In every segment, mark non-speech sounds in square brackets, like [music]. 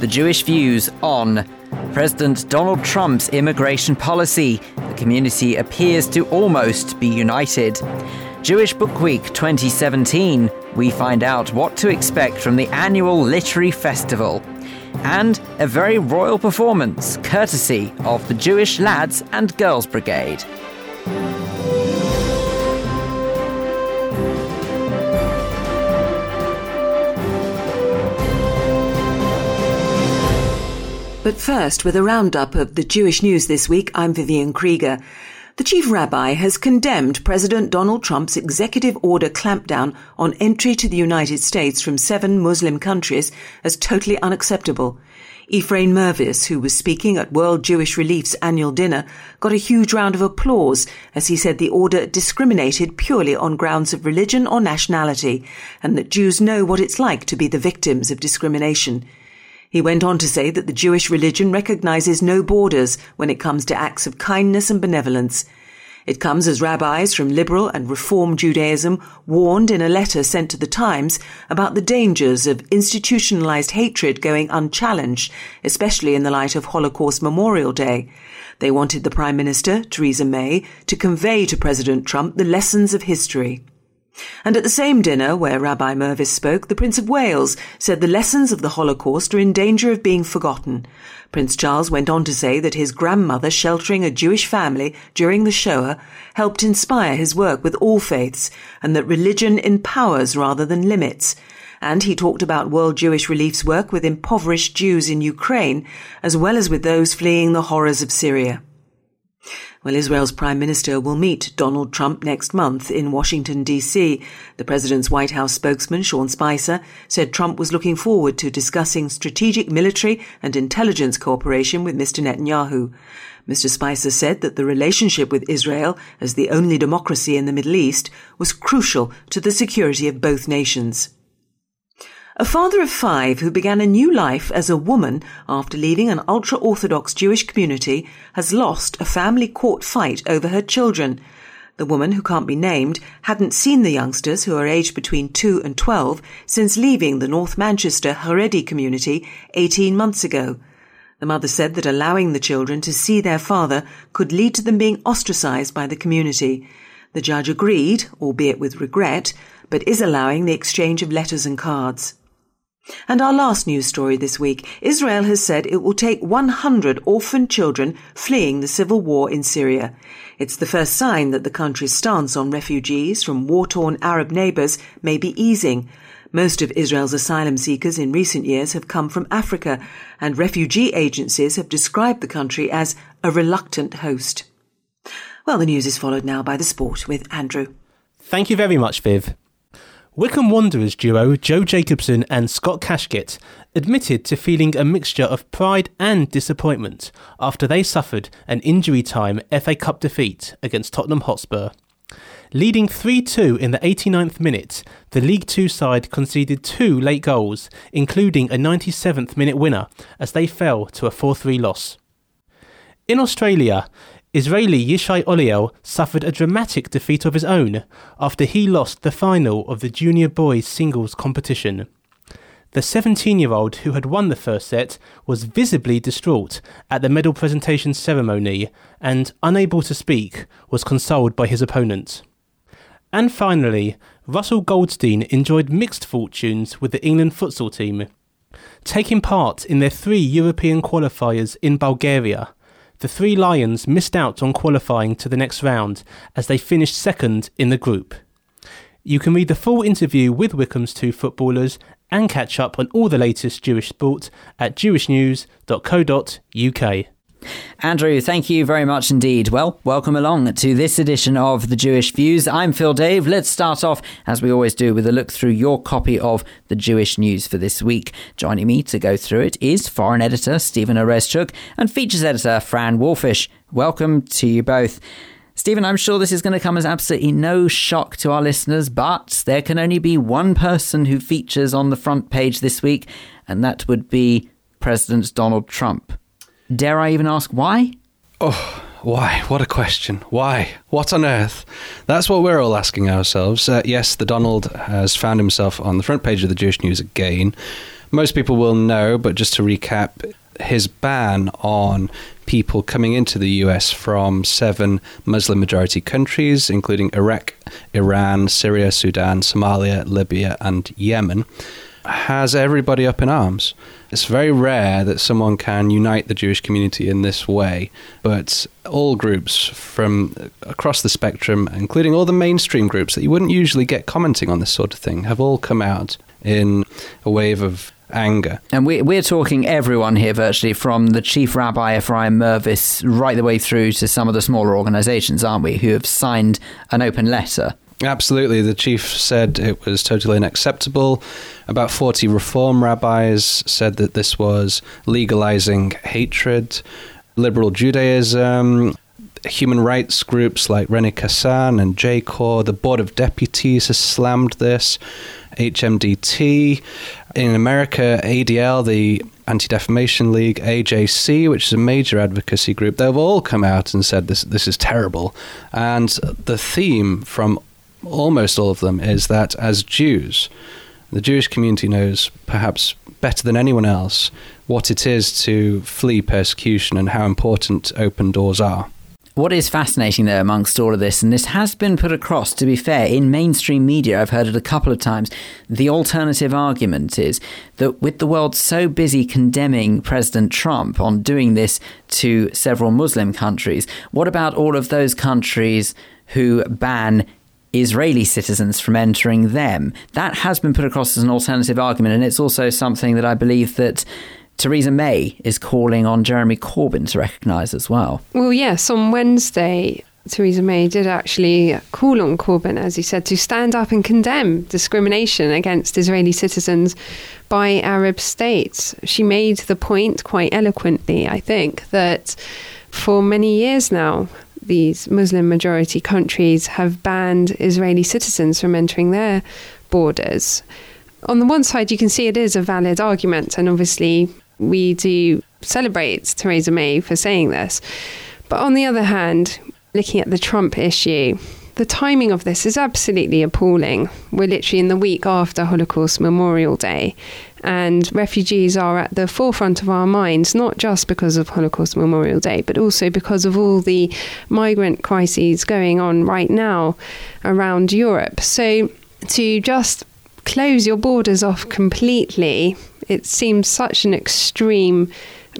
the Jewish views on President Donald Trump's immigration policy. The community appears to almost be united. Jewish Book Week 2017, we find out what to expect from the annual literary festival. And a very royal performance, courtesy of the Jewish Lads and Girls Brigade. But first, with a roundup of the Jewish news this week, I'm Vivian Krieger. The chief rabbi has condemned President Donald Trump's executive order clampdown on entry to the United States from seven Muslim countries as totally unacceptable. Ephraim Mirvis, who was speaking at World Jewish Relief's annual dinner, got a huge round of applause as he said the order discriminated purely on grounds of religion or nationality, and that Jews know what it's like to be the victims of discrimination. He went on to say that the Jewish religion recognizes no borders when it comes to acts of kindness and benevolence. It comes as rabbis from liberal and reform Judaism warned in a letter sent to the Times about the dangers of institutionalized hatred going unchallenged, especially in the light of Holocaust Memorial Day. They wanted the Prime Minister, Theresa May, to convey to President Trump the lessons of history. And at the same dinner where Rabbi Mirvis spoke, the Prince of Wales said the lessons of the Holocaust are in danger of being forgotten. Prince Charles went on to say that his grandmother sheltering a Jewish family during the Shoah helped inspire his work with all faiths, and that religion empowers rather than limits. And he talked about World Jewish Relief's work with impoverished Jews in Ukraine, as well as with those fleeing the horrors of Syria. Well, Israel's Prime Minister will meet Donald Trump next month in Washington, D.C. The president's White House spokesman, Sean Spicer, said Trump was looking forward to discussing strategic military and intelligence cooperation with Mr. Netanyahu. Mr. Spicer said that the relationship with Israel, as the only democracy in the Middle East, was crucial to the security of both nations. A father of five who began a new life as a woman after leaving an ultra-Orthodox Jewish community has lost a family court fight over her children. The woman, who can't be named, hadn't seen the youngsters, who are aged between 2 and 12, since leaving the North Manchester Haredi community 18 months ago. The mother said that allowing the children to see their father could lead to them being ostracized by the community. The judge agreed, albeit with regret, but is allowing the exchange of letters and cards. And our last news story this week Israel has said it will take 100 orphan children fleeing the civil war in Syria. It's the first sign that the country's stance on refugees from war torn Arab neighbours may be easing. Most of Israel's asylum seekers in recent years have come from Africa, and refugee agencies have described the country as a reluctant host. Well, the news is followed now by the sport with Andrew. Thank you very much, Viv. Wycombe Wanderers duo Joe Jacobson and Scott Kashket admitted to feeling a mixture of pride and disappointment after they suffered an injury time FA Cup defeat against Tottenham Hotspur. Leading 3 2 in the 89th minute, the League Two side conceded two late goals, including a 97th minute winner, as they fell to a 4 3 loss. In Australia, Israeli Yishai Oliel suffered a dramatic defeat of his own after he lost the final of the junior boys singles competition. The 17 year old who had won the first set was visibly distraught at the medal presentation ceremony and, unable to speak, was consoled by his opponent. And finally, Russell Goldstein enjoyed mixed fortunes with the England futsal team. Taking part in their three European qualifiers in Bulgaria, the three Lions missed out on qualifying to the next round as they finished second in the group. You can read the full interview with Wycombe's two footballers and catch up on all the latest Jewish sport at jewishnews.co.uk. Andrew, thank you very much indeed. Well, welcome along to this edition of the Jewish Views. I'm Phil Dave. Let's start off, as we always do, with a look through your copy of the Jewish News for this week. Joining me to go through it is foreign editor Stephen Oreszczuk and features editor Fran Wolfish. Welcome to you both. Stephen, I'm sure this is going to come as absolutely no shock to our listeners, but there can only be one person who features on the front page this week, and that would be President Donald Trump. Dare I even ask why? Oh, why? What a question. Why? What on earth? That's what we're all asking ourselves. Uh, yes, the Donald has found himself on the front page of the Jewish News again, most people will know, but just to recap, his ban on people coming into the US from seven Muslim majority countries, including Iraq, Iran, Syria, Sudan, Somalia, Libya, and Yemen, has everybody up in arms. It's very rare that someone can unite the Jewish community in this way, but all groups from across the spectrum, including all the mainstream groups that you wouldn't usually get commenting on this sort of thing, have all come out in a wave of anger. And we, we're talking everyone here virtually, from the chief rabbi Ephraim Mirvis right the way through to some of the smaller organizations, aren't we, who have signed an open letter. Absolutely. The chief said it was totally unacceptable. About 40 reform rabbis said that this was legalizing hatred. Liberal Judaism, human rights groups like René Cassin and J-CORE, the Board of Deputies has slammed this. HMDT. In America, ADL, the Anti Defamation League, AJC, which is a major advocacy group, they've all come out and said this this is terrible. And the theme from almost all of them is that as Jews, the Jewish community knows perhaps better than anyone else what it is to flee persecution and how important open doors are. What is fascinating, though, amongst all of this, and this has been put across, to be fair, in mainstream media, I've heard it a couple of times, the alternative argument is that with the world so busy condemning President Trump on doing this to several Muslim countries, what about all of those countries who ban Israeli citizens from entering them? That has been put across as an alternative argument, and it's also something that I believe that Theresa May is calling on Jeremy Corbyn to recognise as well. Well, yes, on Wednesday, Theresa May did actually call on Corbyn, as he said, to stand up and condemn discrimination against Israeli citizens by Arab states. She made the point quite eloquently, I think, that for many years now, these Muslim majority countries have banned Israeli citizens from entering their borders. On the one side, you can see it is a valid argument, and obviously, we do celebrate Theresa May for saying this. But on the other hand, looking at the Trump issue, the timing of this is absolutely appalling. We're literally in the week after Holocaust Memorial Day, and refugees are at the forefront of our minds, not just because of Holocaust Memorial Day, but also because of all the migrant crises going on right now around Europe. So to just close your borders off completely it seems such an extreme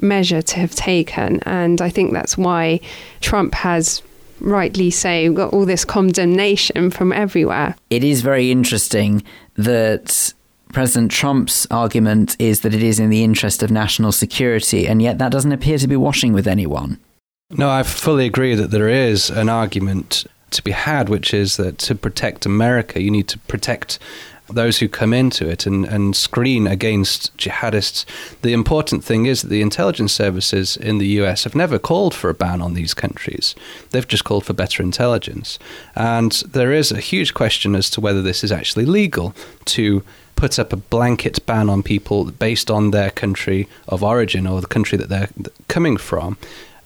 measure to have taken. And I think that's why Trump has rightly so got all this condemnation from everywhere. It is very interesting that President Trump's argument is that it is in the interest of national security, and yet that doesn't appear to be washing with anyone. No, I fully agree that there is an argument to be had, which is that to protect America, you need to protect those who come into it and, and screen against jihadists. The important thing is that the intelligence services in the US have never called for a ban on these countries. They've just called for better intelligence. And there is a huge question as to whether this is actually legal to put up a blanket ban on people based on their country of origin or the country that they're coming from.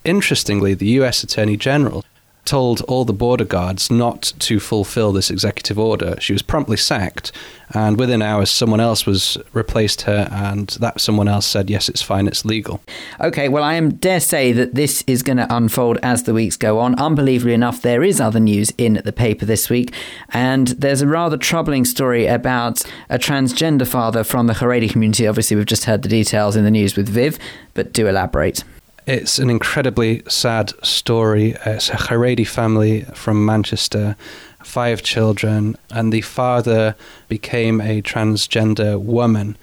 Interestingly, the US Attorney General told all the border guards not to fulfill this executive order. She was promptly sacked, and within hours, someone else was replaced her, and that someone else said, "Yes, it's fine, it's legal." Okay, well, I am dare say that this is going to unfold as the weeks go on. Unbelievably enough, there is other news in the paper this week, and there's a rather troubling story about a transgender father from the Haredi community. Obviously, we've just heard the details in the news with Viv, but do elaborate. It's an incredibly sad story. It's a Haredi family from Manchester, five children, and the father became a transgender woman.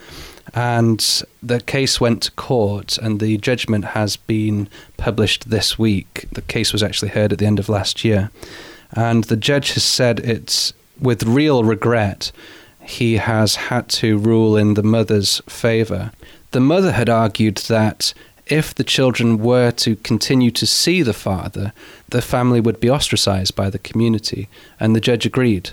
And the case went to court, and the judgment has been published this week. The case was actually heard at the end of last year. And the judge has said it's with real regret he has had to rule in the mother's favour. The mother had argued that if the children were to continue to see the father, the family would be ostracized by the community. And the judge agreed.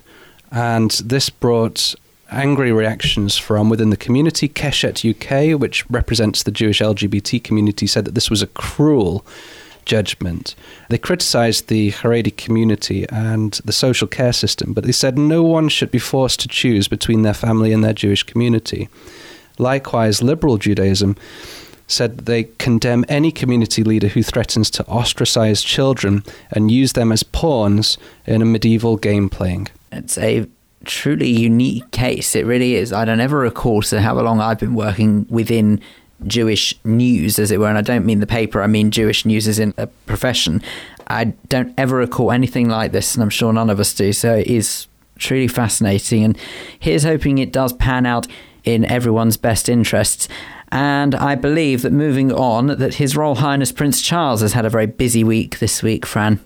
And this brought angry reactions from within the community. Keshet UK, which represents the Jewish LGBT community, said that this was a cruel judgment. They criticized the Haredi community and the social care system, but they said no one should be forced to choose between their family and their Jewish community. Likewise, liberal Judaism said they condemn any community leader who threatens to ostracize children and use them as pawns in a medieval game playing. It's a truly unique case. It really is. I don't ever recall to how long I've been working within Jewish news, as it were, and I don't mean the paper, I mean Jewish news as in a profession. I don't ever recall anything like this, and I'm sure none of us do. So it is truly fascinating. And here's hoping it does pan out in everyone's best interests. And I believe that moving on, that His Royal Highness Prince Charles has had a very busy week this week, Fran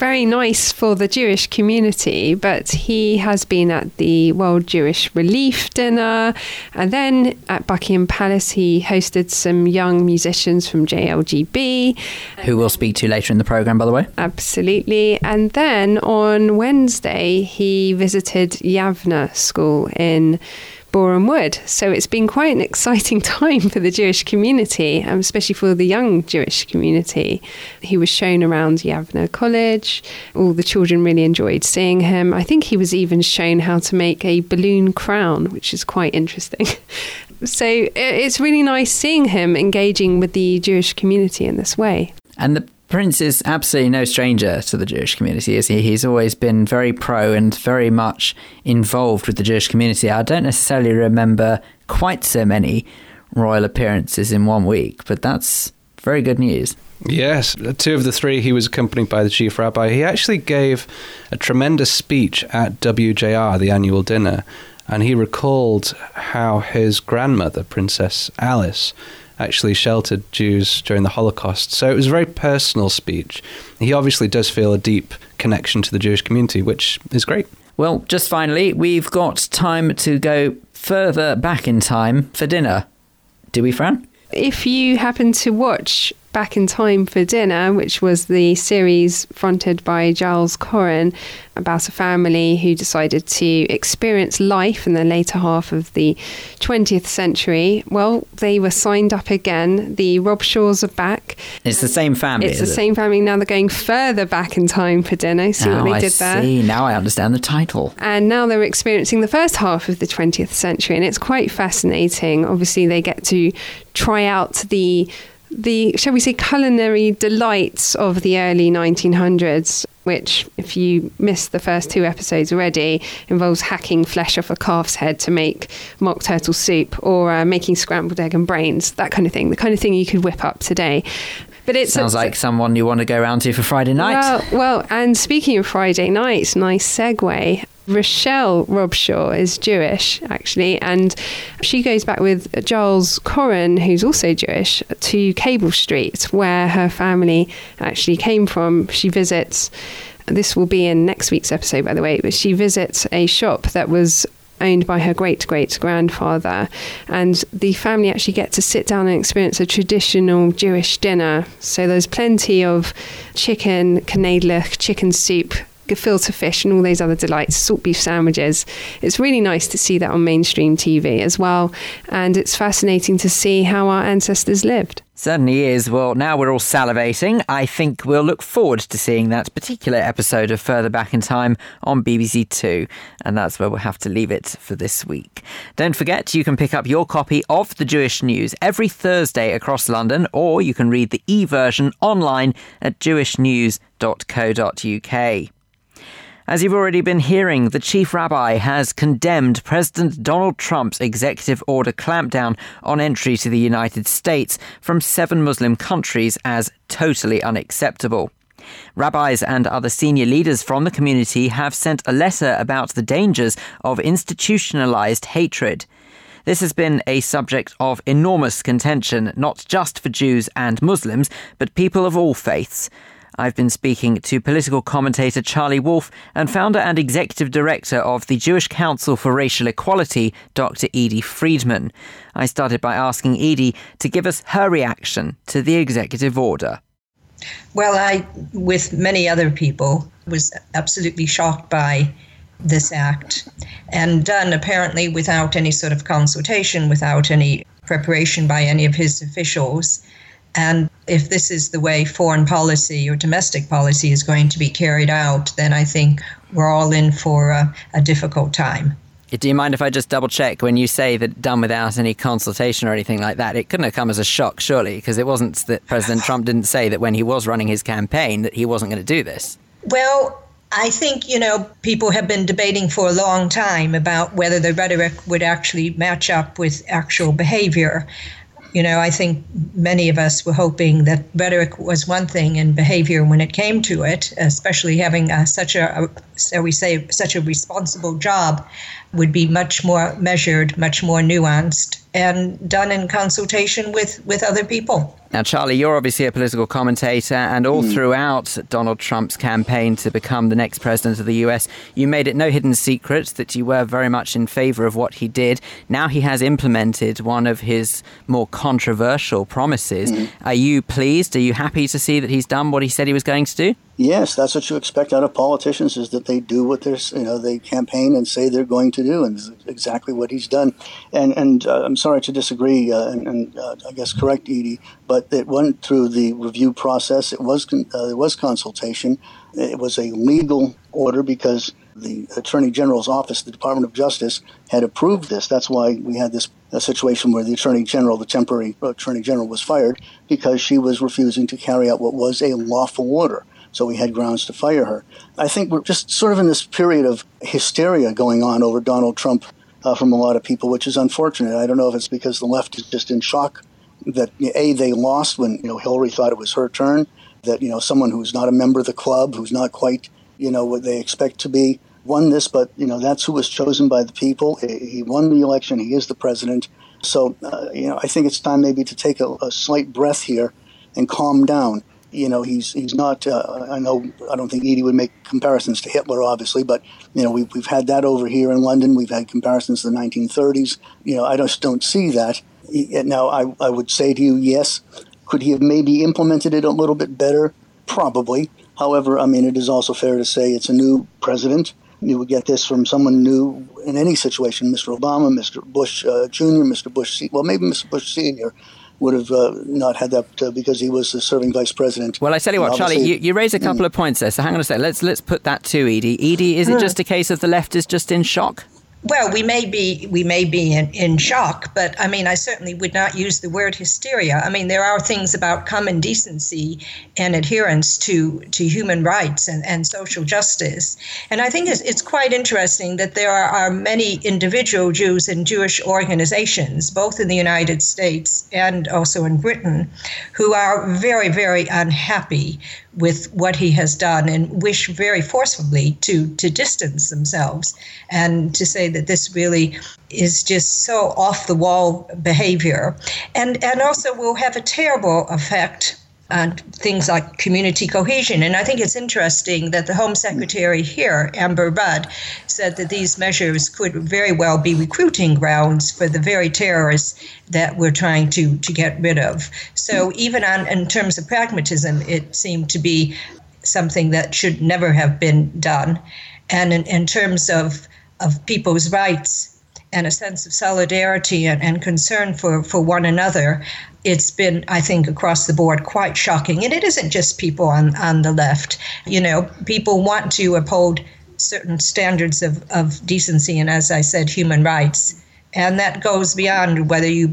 very nice for the Jewish community, but he has been at the World Jewish Relief Dinner. And then at Buckingham Palace, he hosted some young musicians from JLGB. Who we'll speak to later in the programme, by the way. Absolutely. And then on Wednesday, he visited Yavneh School in Boreham Wood. So it's been quite an exciting [laughs] time for the Jewish community, um, especially for the young Jewish community. He was shown around Yavneh College. All the children really enjoyed seeing him. I think he was even shown how to make a balloon crown, which is quite interesting. [laughs] so it's really nice seeing him engaging with the Jewish community in this way. And the Prince is absolutely no stranger to the Jewish community, is he? He's always been very pro and very much involved with the Jewish community. I don't necessarily remember quite so many royal appearances in one week, but that's very good news. Yes, two of the three, he was accompanied by the chief rabbi. He actually gave a tremendous speech at WJR, the annual dinner, and he recalled how his grandmother, Princess Alice, actually sheltered Jews during the Holocaust. So it was a very personal speech. He obviously does feel a deep connection to the Jewish community, which is great. Well, just finally, we've got time to go further back in time for dinner. Do we, Fran? If you happen to watch Back in Time for Dinner, which was the series fronted by Giles Coren about a family who decided to experience life in the later half of the 20th century. Well, they were signed up again. The Robshaws are back. It's the same family. It's the it? same family. Now they're going further back in time for dinner. See now what they I did there? See. Now I understand the title. And now they're experiencing the first half of the 20th century, and it's quite fascinating. Obviously, they get to try out the the, shall we say, culinary delights of the early 1900s, which, if you missed the first two episodes already, involves hacking flesh off a calf's head to make mock turtle soup or uh, making scrambled egg and brains, that kind of thing, the kind of thing you could whip up today. But it sounds a, like someone you want to go around to for Friday night. Well, well, and speaking of Friday night, nice segue. Rochelle Robshaw is Jewish, actually, and she goes back with Giles Coren, who's also Jewish, to Cable Street, where her family actually came from. She visits, this will be in next week's episode, by the way, but she visits a shop that was owned by her great great grandfather. And the family actually get to sit down and experience a traditional Jewish dinner. So there's plenty of chicken, knedlich, chicken soup, gefilte fish and all those other delights, salt beef sandwiches. It's really nice to see that on mainstream TV as well. And it's fascinating to see how our ancestors lived. Certainly is. Well, now we're all salivating. I think we'll look forward to seeing that particular episode of Further Back in Time on BBC Two. And that's where we'll have to leave it for this week. Don't forget, you can pick up your copy of the Jewish News every Thursday across London, or you can read the e version online at jewishnews.co.uk. As you've already been hearing, the chief rabbi has condemned President Donald Trump's executive order clampdown on entry to the United States from seven Muslim countries as totally unacceptable. Rabbis and other senior leaders from the community have sent a letter about the dangers of institutionalized hatred. This has been a subject of enormous contention, not just for Jews and Muslims, but people of all faiths. I've been speaking to political commentator Charlie Wolf and founder and executive director of the Jewish Council for Racial Equality, Dr. Edie Friedman. I started by asking Edie to give us her reaction to the executive order. Well, I, with many other people, was absolutely shocked by this act and done apparently without any sort of consultation, without any preparation by any of his officials. And if this is the way foreign policy or domestic policy is going to be carried out, then I think we're all in for a, a difficult time. Do you mind if I just double check when you say that done without any consultation or anything like that? It couldn't have come as a shock, surely, because it wasn't that President Trump didn't say that when he was running his campaign that he wasn't going to do this. Well, I think, you know, people have been debating for a long time about whether the rhetoric would actually match up with actual behavior. You know, I think many of us were hoping that rhetoric was one thing and behavior when it came to it, especially having uh, such a, so we say, such a responsible job would be much more measured, much more nuanced, and done in consultation with, with other people. Now, Charlie, you're obviously a political commentator, and all mm. throughout Donald Trump's campaign to become the next president of the US, you made it no hidden secret that you were very much in favor of what he did. Now he has implemented one of his more controversial promises. Mm. Are you pleased? Are you happy to see that he's done what he said he was going to do? Yes, that's what you expect out of politicians is that they do what they're, you know, they campaign and say they're going to do, and exactly what he's done. And and uh, I'm sorry to disagree, uh, and, and uh, I guess correct Edie, but it went through the review process. It was uh, there was consultation. It was a legal order because the Attorney General's office, the Department of Justice, had approved this. That's why we had this situation where the Attorney General, the temporary Attorney General, was fired because she was refusing to carry out what was a lawful order so we had grounds to fire her. I think we're just sort of in this period of hysteria going on over Donald Trump uh, from a lot of people, which is unfortunate. I don't know if it's because the left is just in shock that a they lost when you know Hillary thought it was her turn, that you know someone who's not a member of the club, who's not quite you know what they expect to be, won this, but you know that's who was chosen by the people. He won the election. He is the president. So uh, you know I think it's time maybe to take a, a slight breath here and calm down you know, he's he's not. Uh, I know I don't think Edie would make comparisons to Hitler, obviously, but you know, we've we've had that over here in London. We've had comparisons to the 1930s. You know, I just don't see that. Now, I I would say to you, yes, could he have maybe implemented it a little bit better? Probably. However, I mean, it is also fair to say it's a new president. You would get this from someone new in any situation, Mr. Obama, Mr. Bush uh, Jr., Mr. Bush, well, maybe Mr. Bush Sr would have uh, not had that uh, because he was the serving vice president. Well, I tell you what, Charlie, you, you raise a couple mm. of points there. So hang on a second. Let's let's put that to Edie. Edie, is it just a case of the left is just in shock? Well, we may be we may be in, in shock, but I mean, I certainly would not use the word hysteria. I mean, there are things about common decency and adherence to to human rights and, and social justice, and I think it's, it's quite interesting that there are, are many individual Jews and Jewish organizations, both in the United States and also in Britain, who are very very unhappy with what he has done and wish very forcefully to to distance themselves and to say that this really is just so off the wall behavior. And and also will have a terrible effect things like community cohesion. And I think it's interesting that the Home Secretary here, Amber Rudd, said that these measures could very well be recruiting grounds for the very terrorists that we're trying to, to get rid of. So even on in terms of pragmatism, it seemed to be something that should never have been done. And in, in terms of of people's rights and a sense of solidarity and, and concern for, for one another, it's been, I think, across the board quite shocking. And it isn't just people on, on the left. You know, people want to uphold certain standards of, of decency and, as I said, human rights. And that goes beyond whether you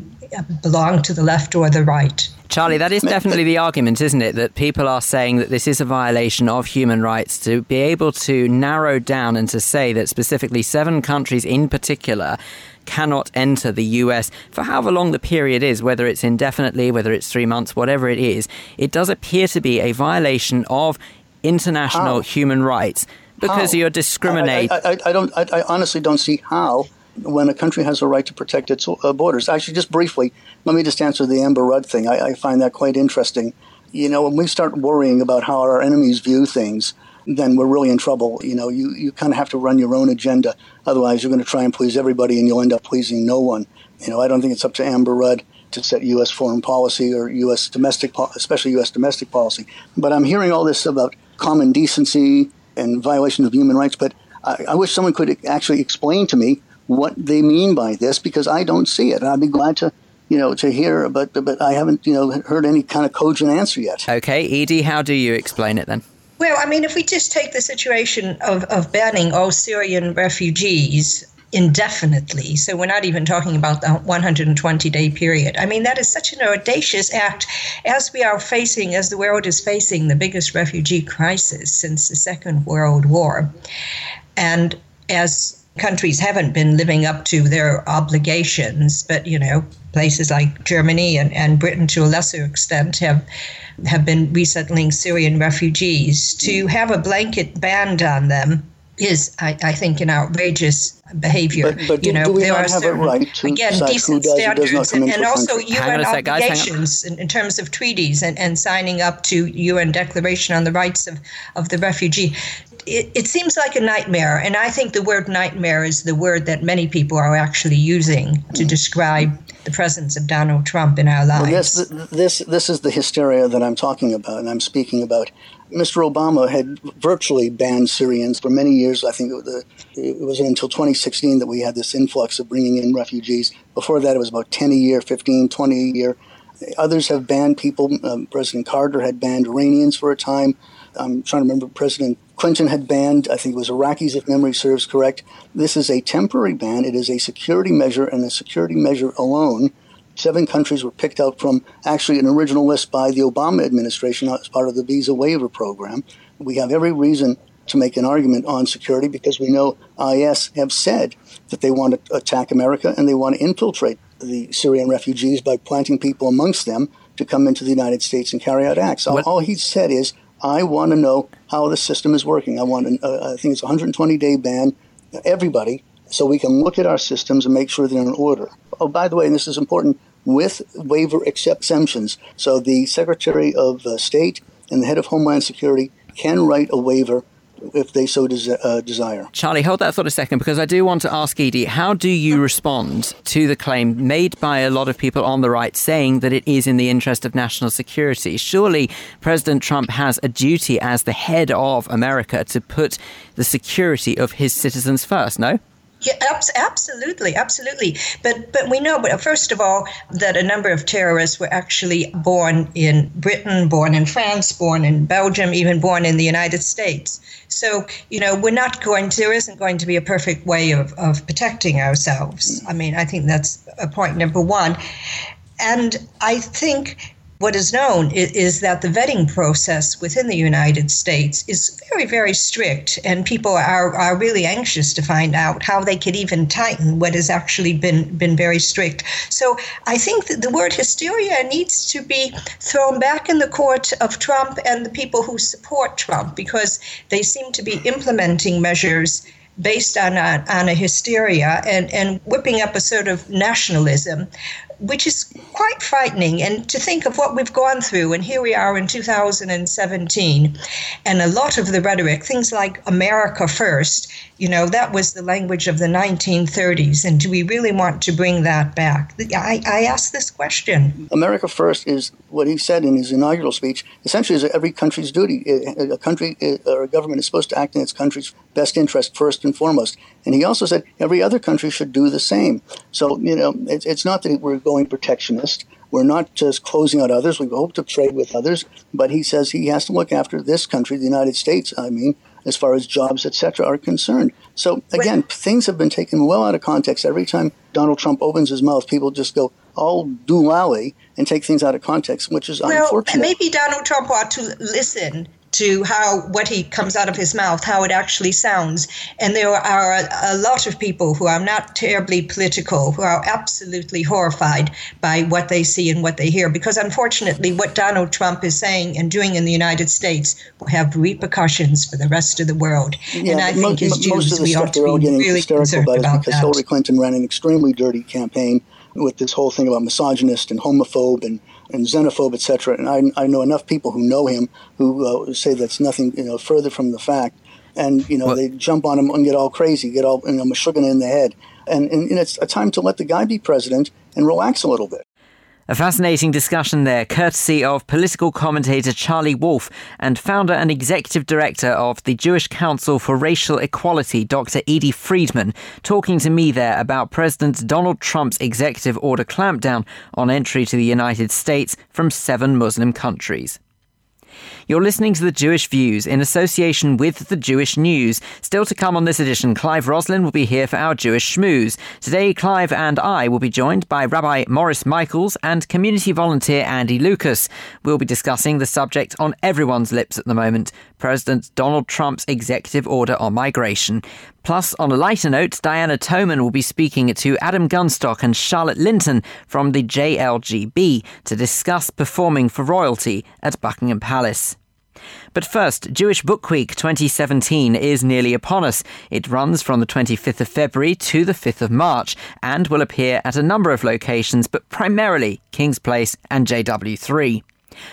belong to the left or the right. Charlie, that is definitely the argument, isn't it? That people are saying that this is a violation of human rights to be able to narrow down and to say that specifically seven countries in particular cannot enter the US for however long the period is, whether it's indefinitely, whether it's three months, whatever it is. It does appear to be a violation of international how? human rights because how? you're discriminating. I, I, I, don't. I, honestly don't see how when a country has a right to protect its uh, borders. Actually, just briefly, let me just answer the Amber Rudd thing. I, I, find that quite interesting. You know, when we start worrying about how our enemies view things, then we're really in trouble. You know, you, you kind of have to run your own agenda. Otherwise, you're going to try and please everybody and you'll end up pleasing no one. You know, I don't think it's up to Amber Rudd to set U.S. foreign policy or U.S. domestic, especially U.S. domestic policy. But I'm hearing all this about common decency and violation of human rights. But I, I wish someone could actually explain to me what they mean by this because I don't see it. I'd be glad to, you know, to hear, but but I haven't, you know, heard any kind of cogent answer yet. Okay, Edie, how do you explain it then? Well, I mean, if we just take the situation of, of banning all Syrian refugees indefinitely. So we're not even talking about the 120 day period. I mean, that is such an audacious act as we are facing, as the world is facing the biggest refugee crisis since the Second World War. And as countries haven't been living up to their obligations, but, you know, places like Germany and, and Britain to a lesser extent have have been resettling Syrian refugees. To have a blanket ban on them is, I, I think, an outrageous behavior. But, but you know, do there are certain, right again decent standards and, and also UN sec, obligations in, in, terms of treaties and, and signing up to UN Declaration on the Rights of, of the Refugee. It, it seems like a nightmare, and I think the word nightmare is the word that many people are actually using to mm. describe the presence of Donald Trump in our lives. Well, yes, this, this is the hysteria that I'm talking about and I'm speaking about. Mr. Obama had virtually banned Syrians for many years. I think it was, it was until 2016 that we had this influx of bringing in refugees. Before that, it was about 10 a year, 15, 20 a year. Others have banned people. Um, President Carter had banned Iranians for a time. I'm trying to remember President Clinton had banned, I think it was Iraqis, if memory serves correct. This is a temporary ban. It is a security measure, and a security measure alone. Seven countries were picked out from actually an original list by the Obama administration as part of the visa waiver program. We have every reason to make an argument on security because we know IS have said that they want to attack America and they want to infiltrate the Syrian refugees by planting people amongst them to come into the United States and carry out acts. All, all he said is I want to know how the system is working. I want, an, uh, I think it's a 120 day ban, everybody, so we can look at our systems and make sure they're in order. Oh, by the way, and this is important, with waiver exemptions. So the Secretary of uh, State and the head of Homeland Security can write a waiver if they so des- uh, desire. Charlie, hold that thought a second because I do want to ask Edie, how do you respond to the claim made by a lot of people on the right saying that it is in the interest of national security? Surely President Trump has a duty as the head of America to put the security of his citizens first, no? Yeah, absolutely, absolutely. But but we know, but first of all, that a number of terrorists were actually born in Britain, born in France, born in Belgium, even born in the United States. So you know, we're not going. To, there isn't going to be a perfect way of of protecting ourselves. I mean, I think that's a point number one. And I think what is known is, is, that the vetting process within the United States is very, very strict, and people are, are really anxious to find out how they could even tighten what has actually been, been very strict. So I think that the word hysteria needs to be thrown back in the court of Trump and the people who support Trump because they seem to be implementing measures based on a, on a hysteria and, and whipping up a sort of nationalism which is quite frightening. And to think of what we've gone through, and here we are in 2017, and a lot of the rhetoric, things like America first, you know, that was the language of the 1930s. And do we really want to bring that back? I, I ask this question. America first is what he said in his inaugural speech essentially is every country's duty. A country uh, or a government is supposed to act in its country's best interest first and foremost. And he also said every other country should do the same. So, you know, it's not that we're going protectionist. We're not just closing out others. We hope to trade with others. But he says he has to look after this country, the United States, I mean, as far as jobs, etc., are concerned. So again, things have been taken well out of context. Every time Donald Trump opens his mouth, people just go all doolally and take things out of context, which is well, unfortunate. Maybe Donald Trump ought to listen to how what he comes out of his mouth, how it actually sounds. And there are a, a, lot of people who are not terribly political, who are absolutely horrified by what they see and what they hear. Because unfortunately, what Donald Trump is saying and doing in the United States will have repercussions for the rest of the world. Yeah, and I think as Jews, we ought to be really concerned about, about because that. Hillary Clinton ran an extremely dirty campaign with this whole thing about misogynist and homophobe and and xenophobe, etc. And I, I know enough people who know him who uh, say that's nothing you know further from the fact. And you know they jump on him and get all crazy, get all you know in the head. And, and, and it's a time to let the guy be president and relax a little bit. A fascinating discussion there, courtesy of political commentator Charlie Wolf and founder and executive director of the Jewish Council for Racial Equality, Dr. Edie Friedman, talking to me there about President Donald Trump's executive order clampdown on entry to the United States from seven Muslim countries. You're listening to the Jewish Views in association with the Jewish News. Still to come on this edition, Clive Roslin will be here for our Jewish schmooze. Today, Clive and I will be joined by Rabbi Morris Michaels and community volunteer Andy Lucas. We'll be discussing the subject on everyone's lips at the moment President Donald Trump's executive order on migration. Plus, on a lighter note, Diana Toman will be speaking to Adam Gunstock and Charlotte Linton from the JLGB to discuss performing for royalty at Buckingham Palace. But first, Jewish Book Week 2017 is nearly upon us. It runs from the 25th of February to the 5th of March and will appear at a number of locations, but primarily King's Place and JW3.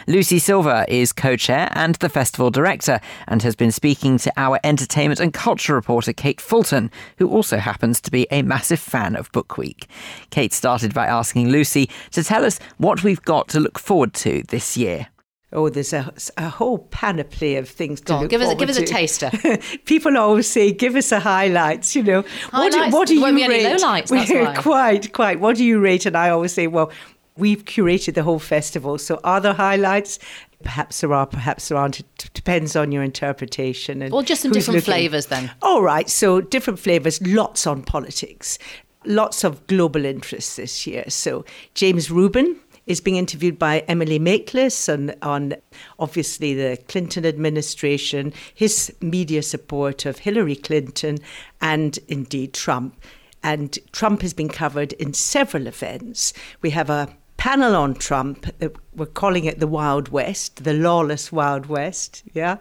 Lucy Silver is co chair and the festival director and has been speaking to our entertainment and culture reporter Kate Fulton, who also happens to be a massive fan of Book Week. Kate started by asking Lucy to tell us what we've got to look forward to this year. Oh, there's a, a whole panoply of things to Go on, look give us, give us a taster. [laughs] People always say, "Give us a highlights." You know, what do, Highlights? what do There won't you be any rate? lowlights, [laughs] that's why. quite, quite. What do you rate? And I always say, well, we've curated the whole festival. So, are there highlights? Perhaps there are, perhaps there aren't. It depends on your interpretation. And Well, just some different looking. flavours then. All right, so different flavors, lots on politics, lots of global interests this year. So James Rubin is being interviewed by Emily Maitlis on, on obviously the Clinton administration, his media support of Hillary Clinton, and indeed Trump. And Trump has been covered in several events. We have a panel on Trump. We're calling it the Wild West, the lawless Wild West. Yeah.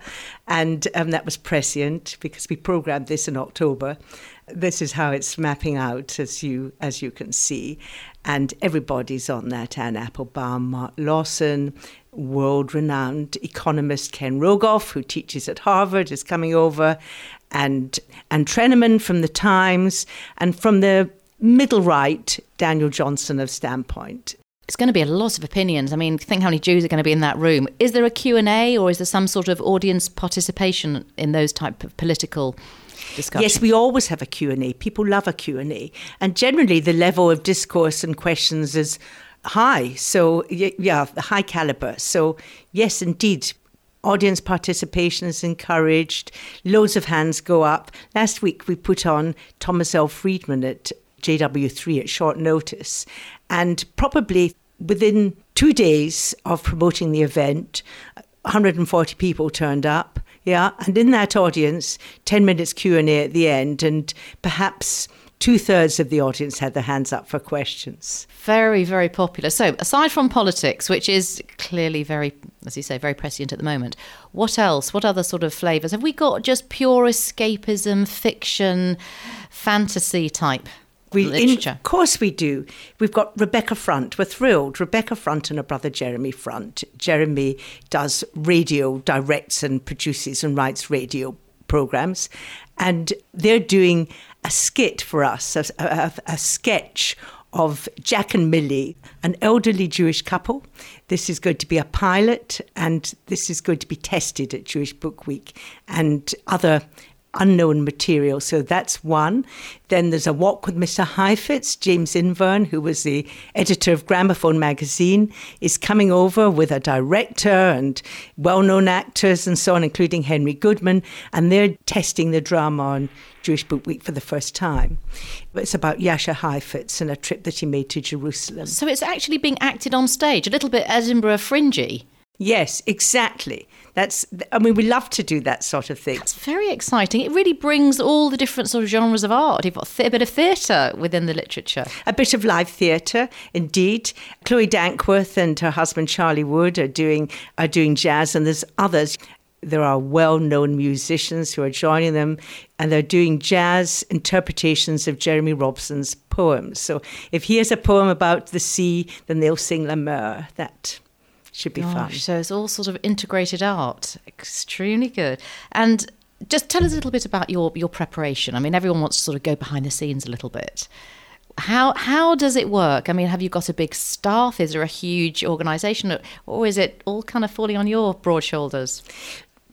And um, that was prescient because we programmed this in October. This is how it's mapping out, as you as you can see, and everybody's on that. Anne Applebaum, Mark Lawson, world-renowned economist Ken Rogoff, who teaches at Harvard, is coming over, and Ann Treneman from the Times, and from the middle right, Daniel Johnson of Standpoint. It's going to be a lot of opinions. I mean, think how many Jews are going to be in that room. Is there a Q&A or is there some sort of audience participation in those type of political discussions? Yes, we always have a Q&A. People love a Q&A. And generally the level of discourse and questions is high. So yeah, the high caliber. So yes, indeed, audience participation is encouraged. Loads of hands go up. Last week we put on Thomas L. Friedman at JW3 at short notice. And probably within two days of promoting the event, 140 people turned up. Yeah, and in that audience, 10 minutes Q&A at the end, and perhaps two thirds of the audience had their hands up for questions. Very, very popular. So, aside from politics, which is clearly very, as you say, very prescient at the moment, what else? What other sort of flavours? Have we got just pure escapism, fiction, fantasy type We, in, of course, we do. We've got Rebecca Front. We're thrilled. Rebecca Front and her brother Jeremy Front. Jeremy does radio, directs and produces and writes radio programs, and they're doing a skit for us, a, a, a sketch of Jack and Millie, an elderly Jewish couple. This is going to be a pilot, and this is going to be tested at Jewish Book Week and other unknown material. So that's one. Then there's a walk with Mr. Heifetz. James Inverne, who was the editor of Gramophone magazine, is coming over with a director and well known actors and so on, including Henry Goodman. And they're testing the drama on Jewish Book Week for the first time. It's about Jascha Heifetz and a trip that he made to Jerusalem. So, it's actually being acted on stage, a little bit Edinburgh fringy. Yes, exactly. That's. I mean, we love to do that sort of thing. It's very exciting. It really brings all the different sort of genres of art. You've got th- a bit of theatre within the literature. A bit of live theatre, indeed. Chloe Dankworth and her husband Charlie Wood are doing are doing jazz, and there's others. There are well-known musicians who are joining them, and they're doing jazz interpretations of Jeremy Robson's poems. So if he has a poem about the sea, then they'll sing La Mer. That should be fun. So it's all sort of integrated art. Extremely good. And just tell us a little bit about your, your preparation. I mean, everyone wants to sort of go behind the scenes a little bit. How how does it work? I mean, have you got a big staff? Is there a huge organisation, or is it all kind of falling on your broad shoulders?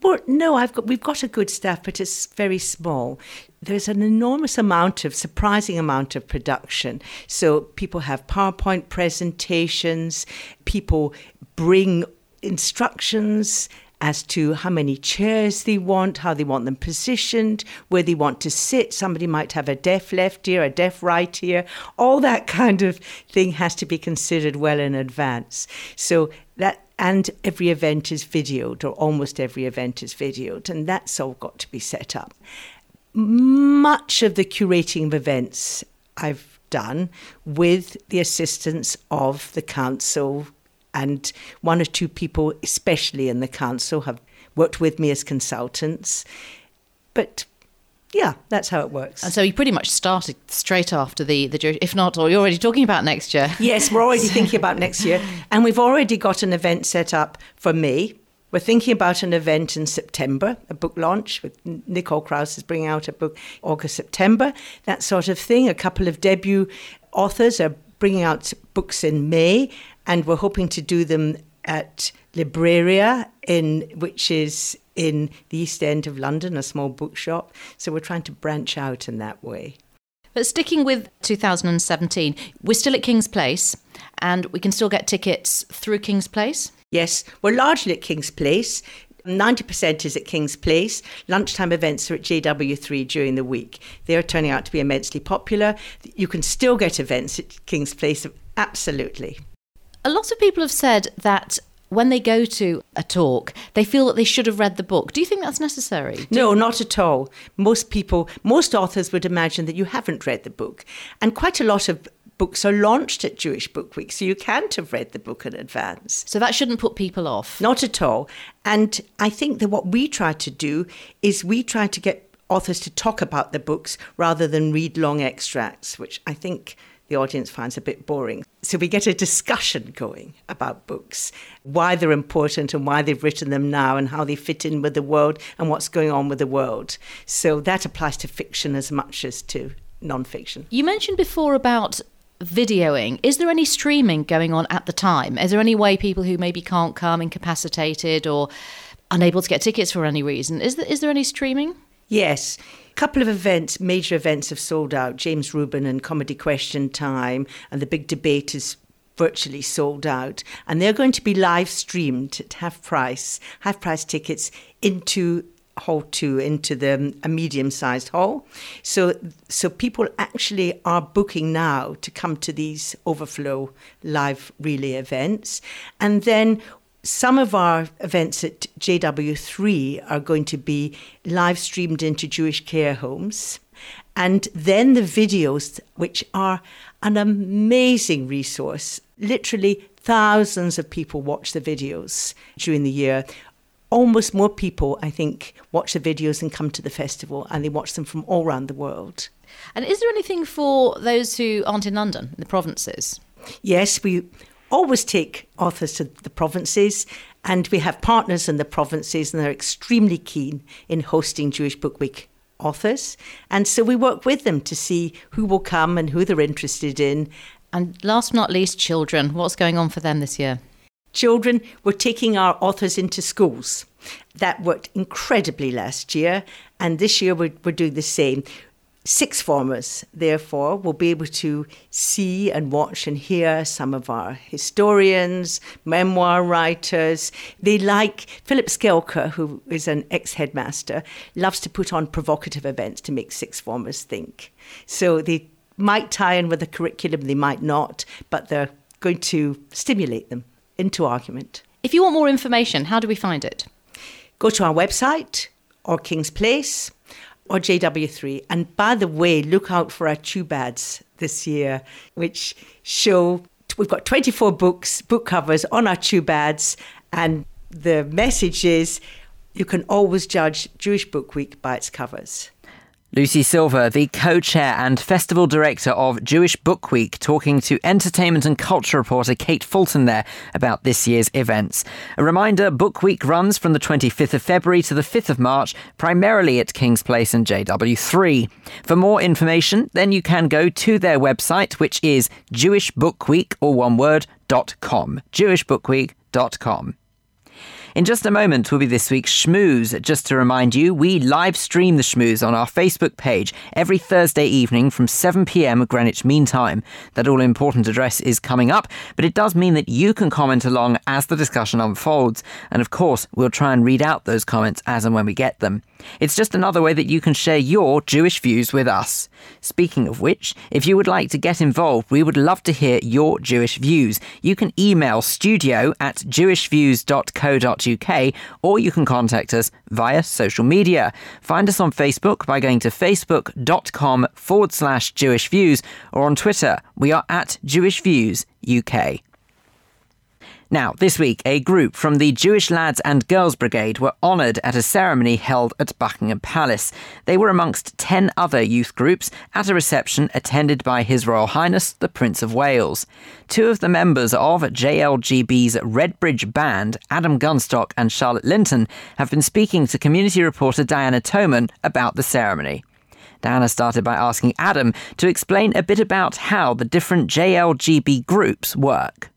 Well, no, I've got we've got a good staff, but it's very small. There's an enormous amount of surprising amount of production. So people have PowerPoint presentations, people bring instructions as to how many chairs they want, how they want them positioned, where they want to sit. Somebody might have a deaf left ear, a deaf right ear. All that [laughs] kind of thing has to be considered well in advance. So that and every event is videoed, or almost every event is videoed, and that's all got to be set up. Much of the curating of events I've done with the assistance of the council, and one or two people, especially in the council, have worked with me as consultants. But yeah, that's how it works. And so you pretty much started straight after the the if not, or you're already talking about next year. Yes, we're already [laughs] thinking about next year, and we've already got an event set up for May. We're thinking about an event in September, a book launch with Nicole Krauss is bringing out a book August September, that sort of thing. A couple of debut authors are bringing out books in May, and we're hoping to do them at Libreria, in which is in the East End of London, a small bookshop. So we're trying to branch out in that way. But sticking with 2017, we're still at King's Place, and we can still get tickets through King's Place. Yes, we're largely at King's Place. 90% is at King's Place. Lunchtime events are at JW3 during the week. They are turning out to be immensely popular. You can still get events at King's Place, absolutely. A lot of people have said that when they go to a talk, they feel that they should have read the book. Do you think that's necessary? No, not at all. Most people, most authors would imagine that you haven't read the book. And quite a lot of books are launched at Jewish Book Week, so you can't have read the book in advance. So that shouldn't put people off? Not at all. And I think that what we try to do is we try to get authors to talk about the books rather than read long extracts, which I think the audience finds a bit boring. So we get a discussion going about books, why they're important and why they've written them now and how they fit in with the world and what's going on with the world. So that applies to fiction as much as to non-fiction. You mentioned before about videoing. Is there any streaming going on at the time? Is there any way people who maybe can't come, incapacitated or unable to get tickets for any reason, is there, is there any streaming? Yes. A couple of events, major events have sold out. James Rubin and Comedy Question Time and the big debate is virtually sold out. And they're going to be live streamed at half price, half price tickets into hall two into the um, a medium sized hall. So so people actually are booking now to come to these overflow live relay events. And then some of our events at JW3 are going to be live streamed into Jewish care homes. And then the videos, which are an amazing resource. Literally, thousands of people watch the videos during the year. Almost more people, I think, watch the videos and come to the festival, and they watch them from all around the world. And is there anything for those who aren't in London, in the provinces? Yes, we always take authors to the provinces, and we have partners in the provinces, and they're extremely keen in hosting Jewish Book Week authors. And so we work with them to see who will come and who they're interested in. And last but not least, children. What's going on for them this year? Children, we're taking our authors into schools. That worked incredibly last year, and this year we're, we're doing the same. Sixth formers, therefore, will be able to see and watch and hear some of our historians, memoir writers. They like Philip Skelker, who is an ex headmaster, loves to put on provocative events to make sixth formers think. So they might tie in with the curriculum, they might not, but they're going to stimulate them into argument. If you want more information, how do we find it? Go to our website or King's Place or JW3. And by the way, look out for our tube ads this year, which show we've got 24 books, book covers on our tube ads. And the message is you can always judge Jewish Book Week by its covers. Lucy Silver, the co chair and festival director of Jewish Book Week, talking to entertainment and culture reporter Kate Fulton there about this year's events. A reminder Book Week runs from the 25th of February to the 5th of March, primarily at King's Place and JW3. For more information, then you can go to their website, which is jewishbookweek, or one word, dot com. jewishbookweek.com. In just a moment will be this week's Schmooze. Just to remind you, we live stream the Schmooze on our Facebook page every Thursday evening from 7 pm Greenwich Mean Time. That all important address is coming up, but it does mean that you can comment along as the discussion unfolds. And of course, we'll try and read out those comments as and when we get them. It's just another way that you can share your Jewish views with us. Speaking of which, if you would like to get involved, we would love to hear your Jewish views. You can email studio at jewishviews.co.uk or you can contact us via social media. Find us on Facebook by going to facebook.com forward slash Jewish Views or on Twitter. We are at Jewish Views UK. Now, this week, a group from the Jewish Lads and Girls Brigade were honoured at a ceremony held at Buckingham Palace. They were amongst 10 other youth groups at a reception attended by His Royal Highness the Prince of Wales. Two of the members of JLGB's Redbridge Band, Adam Gunstock and Charlotte Linton, have been speaking to community reporter Diana Toman about the ceremony. Diana started by asking Adam to explain a bit about how the different JLGB groups work.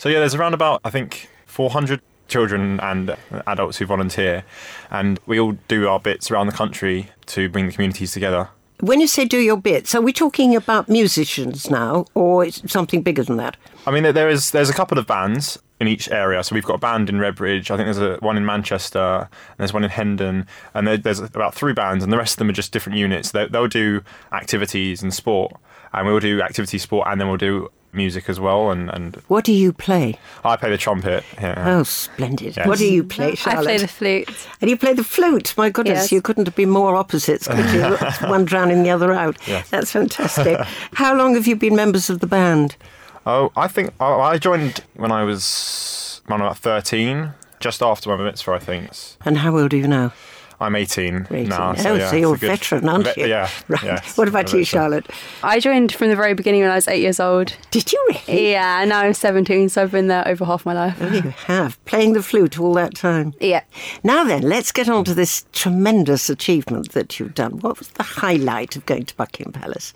So yeah, there's around about I think 400 children and adults who volunteer, and we all do our bits around the country to bring the communities together. When you say do your bits, are we talking about musicians now, or something bigger than that? I mean, there is there's a couple of bands in each area. So we've got a band in Redbridge. I think there's a one in Manchester, and there's one in Hendon, and there, there's about three bands, and the rest of them are just different units. They, they'll do activities and sport, and we'll do activity sport, and then we'll do music as well. And, and What do you play? I play the trumpet. Yeah. Oh, splendid. Yes. What do you play, I play the flute. And you play the flute. My goodness, Yes. you couldn't have been more opposites, could you? [laughs] One drowning the other out. Yes. That's fantastic. [laughs] How long have you been members of the band? Oh, I think oh, I joined when I was when I was about 13, just after my mitzvah, I think. And how old are you now? I'm 18, 18. now. oh, So, yeah, so you're a it's good- veteran, aren't Ve- you? Yeah. [laughs] Right. yes, what about you. Charlotte? I joined from the very beginning when I was eight years old. Did you really? Yeah, now I'm 17, so I've been there over half my life. Oh, you have. Playing the flute all that time. Yeah. Now then, let's get on to this tremendous achievement that you've done. What was the highlight of going to Buckingham Palace?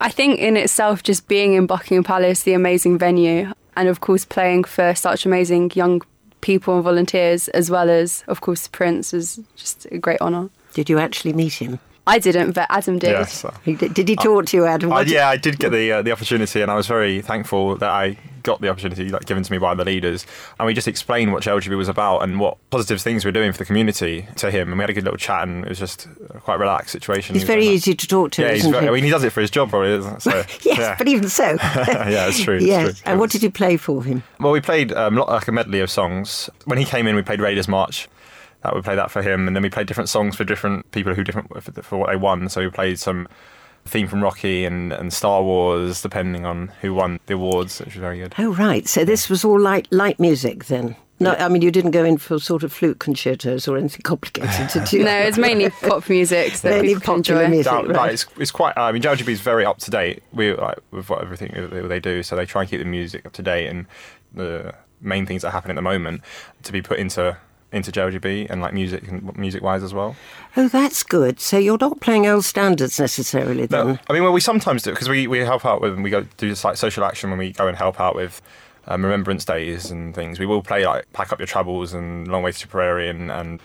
I think in itself, just being in Buckingham Palace, the amazing venue, and of course playing for such amazing young people and volunteers, as well as, of course, the Prince, was just a great honour. Did you actually meet him? I didn't, but Adam did. Yes. He did, did he talk to you, Adam? I, yeah, I did get the uh, the opportunity, and I was very thankful that I got the opportunity like given to me by the leaders. And we just explained what JLGB was about and what positive things we were doing for the community to him. And we had a good little chat, and it was just a quite relaxed situation. He's He was very easy to talk to, Yeah, he's isn't very, he? I mean, he does it for his job, probably. Isn't? So, [laughs] yes, yeah. but even so. [laughs] yeah, it's true. it's yes. true. And what did you play for him? Well, we played um, lot- like a medley of songs. When he came in, we played Raiders March. That we played that for him, and then we played different songs for different people who different for, for what they won. So we played some theme from Rocky and, and Star Wars, depending on who won the awards, which was very good. Oh, right. So this was all light, light music then? No, I mean, you didn't go in for sort of flute concertos or anything complicated to do. No, it's mainly [laughs] pop music that Mainly people popular enjoy. music. That- right. like, it's, it's quite. I mean, JLGB is very up to date. We like with what everything they do, so they try and keep the music up to date and the main things that happen at the moment to be put into into JLGB and like music and music wise as well. Oh, that's good. So you're not playing old standards necessarily then? No, I mean, well, we sometimes do because we, we help out with and we go do this like social action when we go and help out with um, remembrance days and things. We will play like pack up your troubles and long way to Tipperary and, and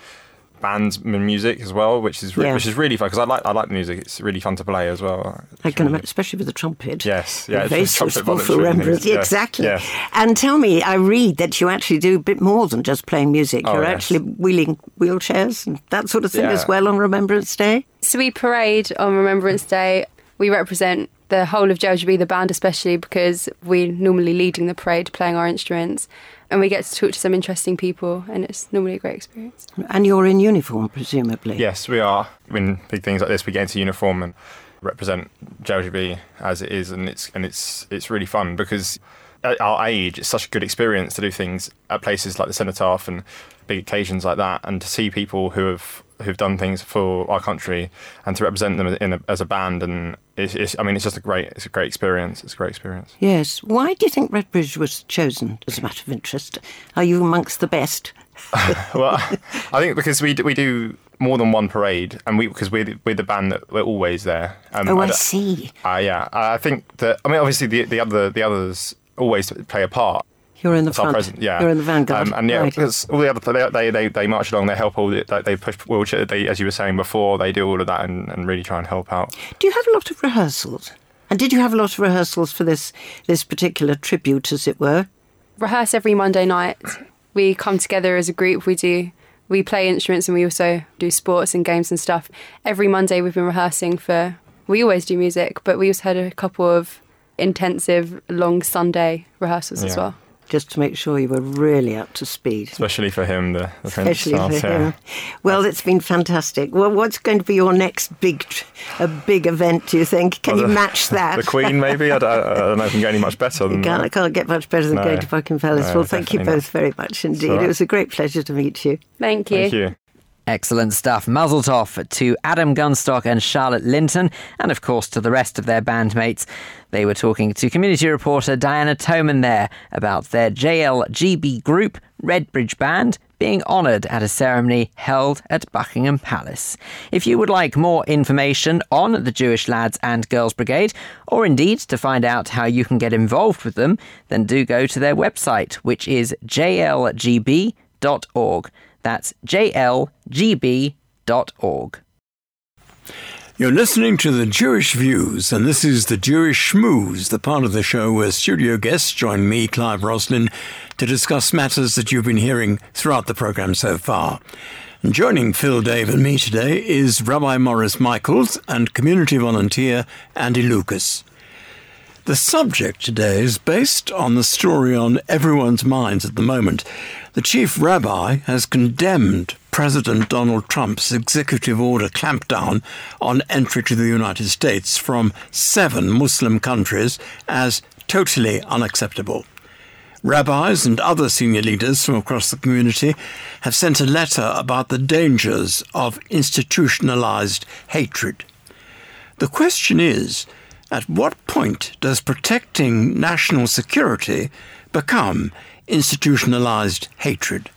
band m- music as well, which is re- Yeah. which is really fun because I like I like the music. It's really fun to play as well. I can imagine, especially with the trumpet. Yes, yeah, very it's trumpet suitable for voluntary and remembrance. yes, Exactly. yes. And tell me, I read that you actually do a bit more than just playing music. Oh, You're yes. actually wheeling wheelchairs and that sort of thing Yeah. as well on Remembrance Day. So we parade on Remembrance Day. We represent the whole of JLGB, the band especially, because we're normally leading the parade, playing our instruments, and we get to talk to some interesting people, and it's normally a great experience. And you're in uniform, presumably. Yes, we are. When big things like this, we get into uniform and represent JLGB as it is, and it's and it's it's really fun because at our age, it's such a good experience to do things at places like the Cenotaph and big occasions like that, and to see people who have who've done things for our country and to represent them in a, as a band, and it's, it's I mean, it's just a great it's a great experience. It's a great experience. Yes. Why do you think Redbridge was chosen as a matter of interest? Are you amongst the best? [laughs] well, I think because we do, we do more than one parade, and we because we're the, we're the band that we're always there. Um, oh, I don't- see. Uh, yeah, I think that. I mean, obviously the the other the others always play a part. You're in the That's front. present, yeah. You're in the vanguard. Um, and yeah, Right. because all the other they, they they they march along, they help all the, they, they push wheelchair. They, as you were saying before, they do all of that and, and really try and help out. Do you have a lot of rehearsals? And did you have a lot of rehearsals for this this particular tribute, as it were? rehearse every Monday night. We come together as a group. We do we play instruments and we also do sports and games and stuff. Every Monday we've been rehearsing for. We always do music, but we also had a couple of intensive long Sunday rehearsals as well. Just to make sure you were really up to speed. Especially for him, the, the Prince Especially starts, for yeah. him. Well, it's been fantastic. Well, what's going to be your next big, a big event? Do you think? Can Well, you the- match [laughs] that? The Queen, maybe. I don't, I don't know if I can get any much better than Can't, I can't get much better than No. going to Buckingham Palace. No, well, thank you definitely both very much indeed. all right. It was a great pleasure to meet you. Thank you. Thank you. Excellent stuff. Mazel tov to Adam Gunstock and Charlotte Linton, and of course to the rest of their bandmates. They were talking to community reporter Diana Toman there about their JLGB group, Redbridge Band, being honoured at a ceremony held at Buckingham Palace. If you would like more information on the Jewish Lads and Girls Brigade, or indeed to find out how you can get involved with them, then do go to their website, which is jlgb.org. That's jlgb.org. You're listening to the Jewish Views, and this is the Jewish Schmooze, the part of the show where studio guests join me, Clive Roslin, to discuss matters that you've been hearing throughout the program so far. And joining Phil Dave and me today is Rabbi Morris Michaels and community volunteer Andy Lucas. The subject today is based on the story on everyone's minds at the moment. The chief rabbi has condemned President Donald Trump's executive order clampdown on entry to the United States from seven Muslim countries as totally unacceptable. Rabbis and other senior leaders from across the community have sent a letter about the dangers of institutionalized hatred. The question is at what point does protecting national security become institutionalized hatred?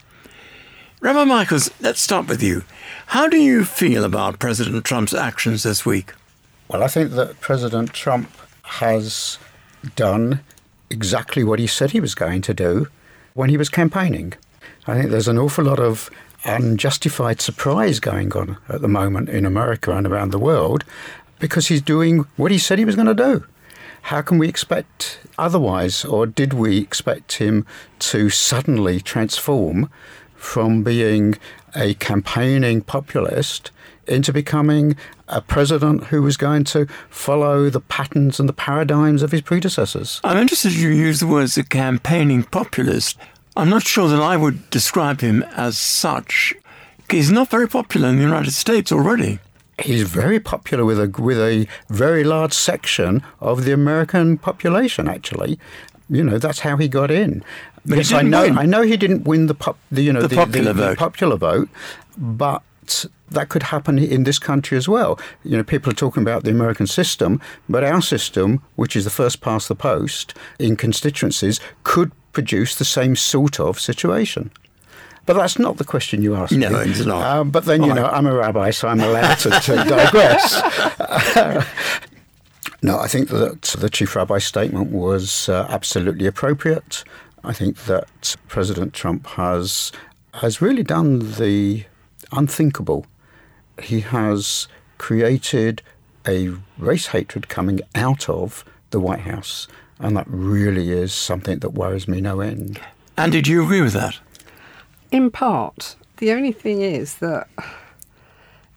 Rabbi Michaels, let's start with you. How do you feel about President Trump's actions this week? Well, I think that President Trump has done exactly what he said he was going to do when he was campaigning. I think there's an awful lot of unjustified surprise going on at the moment in America and around the world because he's doing what he said he was going to do. How can we expect otherwise, or did we expect him to suddenly transform from being a campaigning populist into becoming a president who was going to follow the patterns and the paradigms of his predecessors? I'm interested you use the words a campaigning populist. I'm not sure that I would describe him as such. He's not very popular in the United States already. He's very popular with a with a very large section of the American population. Actually, you know that's how he got in. But yes, I know. win. I know he didn't win the pop, the you know The popular vote. popular vote, but that could happen in this country as well. You know, people are talking about the American system, but our system, which is the first past the post in constituencies, could produce the same sort of situation. But that's not the question you asked No, me. it's not. Uh, but then, you know, right. I'm a rabbi, so I'm allowed to, to digress. [laughs] [laughs] no, I think that the chief rabbi's statement was uh, absolutely appropriate. I think that President Trump has has really done the unthinkable. He has created a race hatred coming out of the White House, and that really is something that worries me no end. And did you agree with that? In part. The only thing is that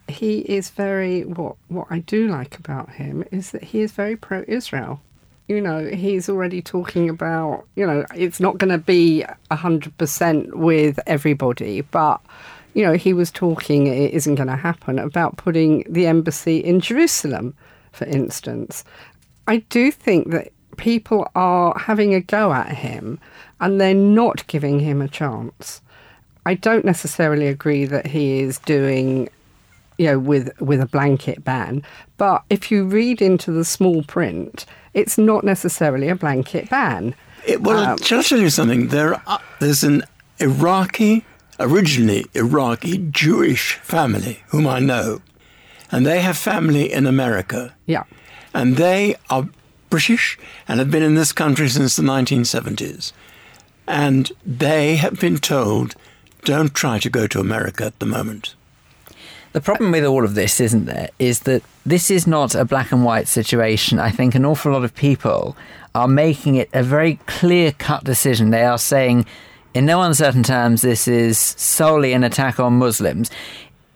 he is very what what I do like about him is that he is very pro Israel. You know, he's already talking about, you know, it's not going to be 100% with everybody, but you know, he was talking it isn't going to happen about putting the embassy in Jerusalem, for instance. I do think that people are having a go at him and they're not giving him a chance. I don't necessarily agree that he is doing, you know, with with a blanket ban. But if you read into the small print, it's not necessarily a blanket ban. It, well, Um, shall I tell you something? There, are, there's an Iraqi, originally Iraqi Jewish family whom I know, and they have family in America, Yeah. and they are British and have been in this country since the 1970s. and they have been told don't try to go to America at the moment. The problem with all of this, isn't there, is that this is not a black and white situation. I think an awful lot of people are making it a very clear cut decision. They are saying, in no uncertain terms, this is solely an attack on Muslims.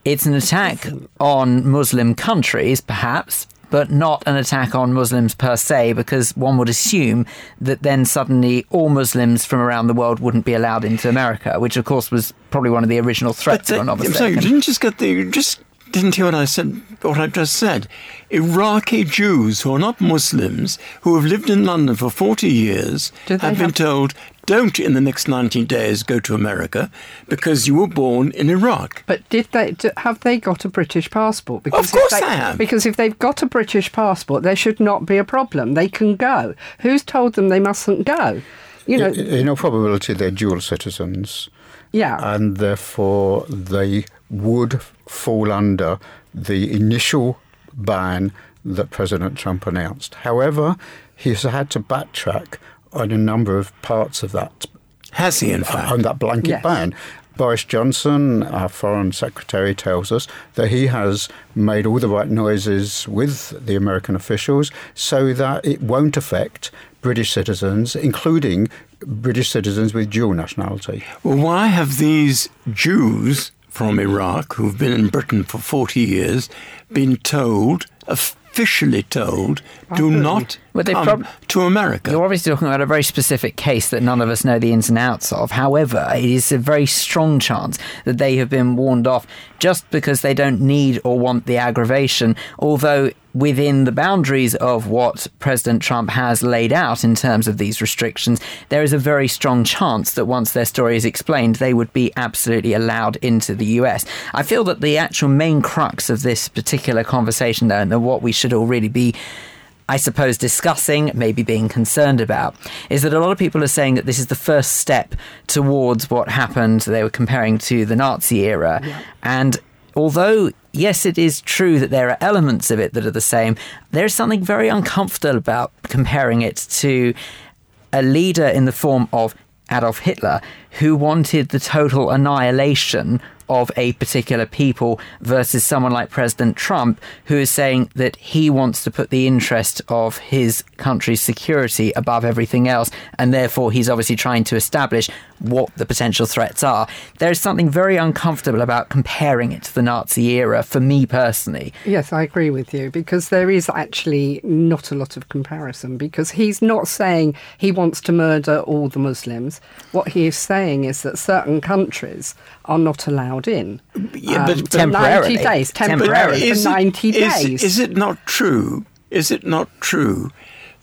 It's an attack on Muslim countries, perhaps, but not an attack on Muslims per se, because one would assume that then suddenly all Muslims from around the world wouldn't be allowed into America, which of course was probably one of the original threats. But uh, not I'm sorry, you didn't just get the you just didn't hear what I said. What I just said. Iraqi Jews who are not Muslims who have lived in London for forty years Do have been told don't in the next 90 days go to America because you were born in Iraq. But did they have they got a British passport? Because Of course they, they have. Because if they've got a British passport, there should not be a problem. They can go. Who's told them they mustn't go? You know, I- in all probability, they're dual citizens. Yeah. And therefore, they would fall under the initial ban that President Trump announced. However, he's had to backtrack on a number of parts of that. Has he, in uh, fact? On that blanket Yes. ban. Boris Johnson, our Foreign Secretary, tells us that he has made all the right noises with the American officials so that it won't affect British citizens, including British citizens with dual nationality. Well, why have these Jews from Iraq who've been in Britain for 40 years been told, officially told, do not Well, come prob- to America? You're obviously talking about a very specific case that none of us know the ins and outs of. However, it is a very strong chance that they have been warned off just because they don't need or want the aggravation, although within the boundaries of what President Trump has laid out in terms of these restrictions, there is a very strong chance that once their story is explained, they would be absolutely allowed into the US. I feel that the actual main crux of this particular conversation, though, and what we should all really be I suppose, discussing, maybe being concerned about, is that a lot of people are saying that this is the first step towards what happened, they were comparing to the Nazi era. And although, yes, it is true that there are elements of it that are the same, there's something very uncomfortable about comparing it to a leader in the form of Adolf Hitler who wanted the total annihilation of a particular people versus someone like President Trump who is saying that he wants to put the interest of his country's security above everything else and therefore he's obviously trying to establish what the potential threats are. There is something very uncomfortable about comparing it to the Nazi era for me personally. Yes, I agree with you because there is actually not a lot of comparison because he's not saying he wants to murder all the Muslims. What he is saying is that certain countries are not allowed in. Yeah, um, but- for Temporarily. 90 days. Temporarily. is For it- 90 is- days. Is it not true? Is it not true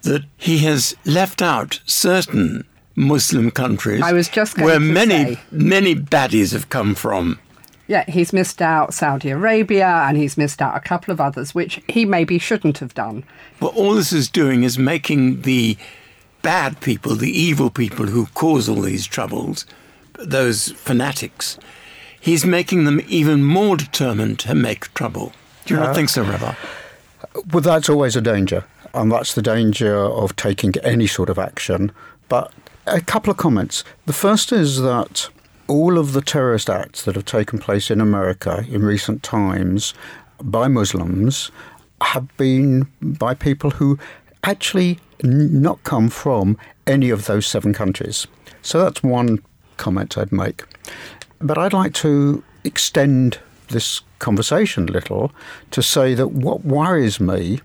that he has left out certain Muslim countries I was just going where many say. many baddies have come from? Yeah, he's missed out Saudi Arabia and he's missed out a couple of others, which he maybe shouldn't have done. But all this is doing is making the bad people, the evil people who cause all these troubles, those fanatics, he's making them even more determined to make trouble. Do you not Uh, think so, Rabbi? Well, that's always a danger, and that's the danger of taking any sort of action. But a couple of comments. The first is that all of the terrorist acts that have taken place in America in recent times by Muslims have been by people who actually not come from any of those seven countries. So that's one comment I'd make. But I'd like to extend this conversation a little to say that what worries me,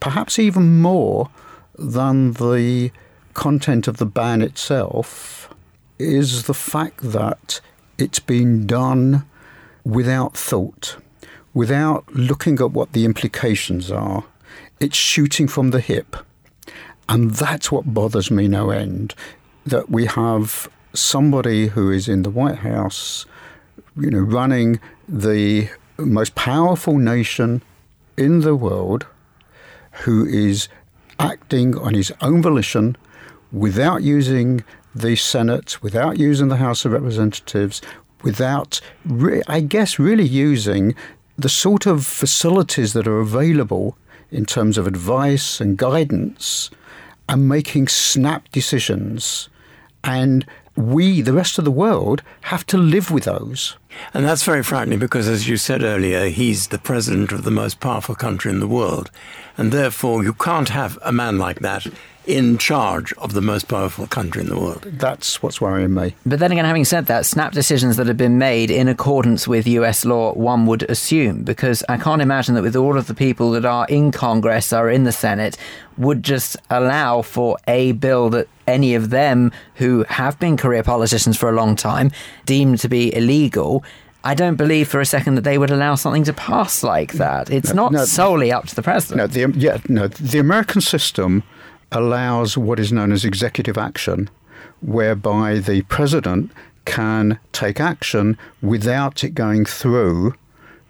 perhaps even more than the content of the ban itself, is the fact that it's been done without thought, without looking at what the implications are. It's shooting from the hip. And that's what bothers me no end. That we have somebody who is in the White House, you know, running the most powerful nation in the world, who is acting on his own volition without using the Senate, without using the House of Representatives, without, re- I guess, really using the sort of facilities that are available in terms of advice and guidance and making snap decisions And we, the rest of the world, have to live with those. And that's very frightening because, as you said earlier, he's the president of the most powerful country in the world. And therefore, you can't have a man like that in charge of the most powerful country in the world. That's what's worrying me. But then again, having said that, snap decisions that have been made in accordance with US law, one would assume, because I can't imagine that with all of the people that are in Congress, are in the Senate, would just allow for a bill that any of them who have been career politicians for a long time deemed to be illegal. I don't believe for a second that they would allow something to pass like that. It's No, not no. solely up to the president. No, the, yeah, no, the American system allows what is known as executive action, whereby the president can take action without it going through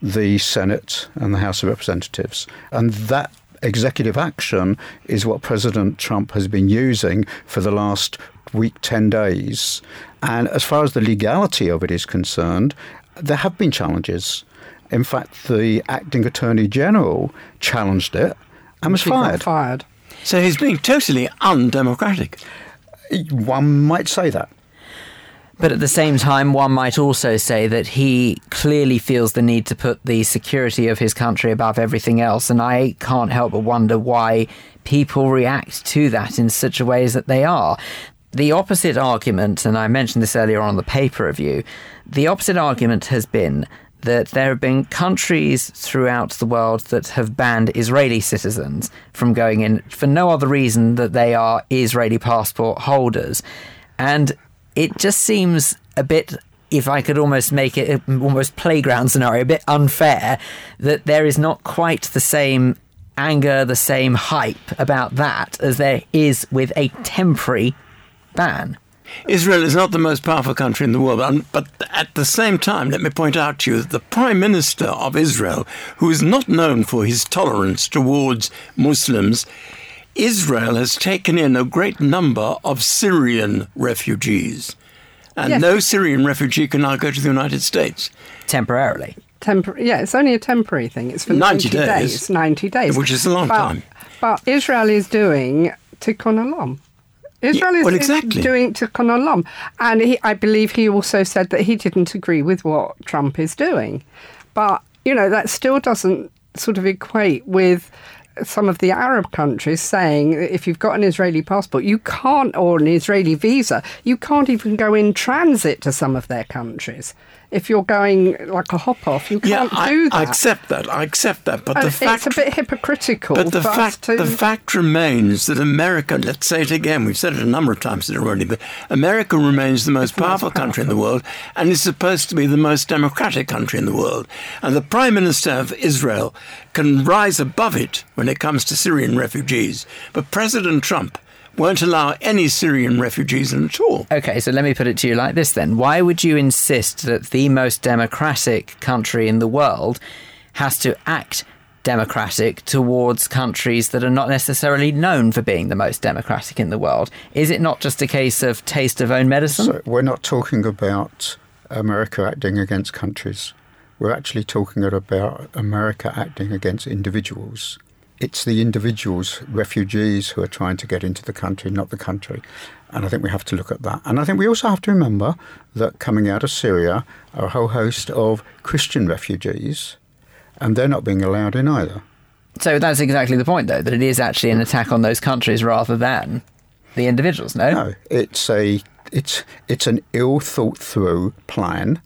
the Senate and the House of Representatives. And that executive action is what President Trump has been using for the last week, 10 days. And as far as the legality of it is concerned, there have been challenges. In fact, the acting attorney general challenged it and was fired. fired. So he's being totally undemocratic. One might say that. But at the same time, one might also say that he clearly feels the need to put the security of his country above everything else. And I can't help but wonder why people react to that in such a way as that they are. The opposite argument, and I mentioned this earlier on the paper review, the opposite argument has been that there have been countries throughout the world that have banned Israeli citizens from going in for no other reason that they are Israeli passport holders. And it just seems a bit if I could almost make it almost playground scenario, a bit unfair that there is not quite the same anger, the same hype about that as there is with a temporary ban. Israel is not the most powerful country in the world, um, but at the same time, let me point out to you that the Prime Minister of Israel, who is not known for his tolerance towards Muslims, Israel has taken in a great number of Syrian refugees. And Yes. no Syrian refugee can now go to the United States. Temporarily. Tempor- yeah, it's only a temporary thing. It's for 90 90, days. 90 days. Which is a long But- time. But Israel is doing Tikkun Olam. Israel is, well, is exactly. doing Tikkun Olam. And he, I believe he also said that he didn't agree with what Trump is doing. But, you know, that still doesn't sort of equate with some of the Arab countries saying that if you've got an Israeli passport, you can't, or an Israeli visa, you can't even go in transit to some of their countries. If you're going like a hop off, you can't I, do that. I accept that. I accept that. But And the uh, it's a bit hypocritical. But the fact, to, the fact remains that America, let's say it again, we've said it a number of times already, but America remains the most powerful country in the world and is supposed to be the most democratic country in the world. And the Prime Minister of Israel can rise above it when it comes to Syrian refugees. But President Trump won't allow any Syrian refugees in at all. Okay, so let me put it to you like this then. Why would you insist that the most democratic country in the world has to act democratic towards countries that are not necessarily known for being the most democratic in the world? Is it not just a case of taste of own medicine? So we're not talking about America acting against countries. We're actually talking about America acting against individuals. It's the individuals, refugees, who are trying to get into the country, not the country. And I think we have to look at that. And I think we also have to remember that coming out of Syria are a whole host of Christian refugees, and they're not being allowed in either. So that's exactly the point, though, that it is actually an attack on those countries rather than the individuals, no? No, it's a it's it's an ill thought through plan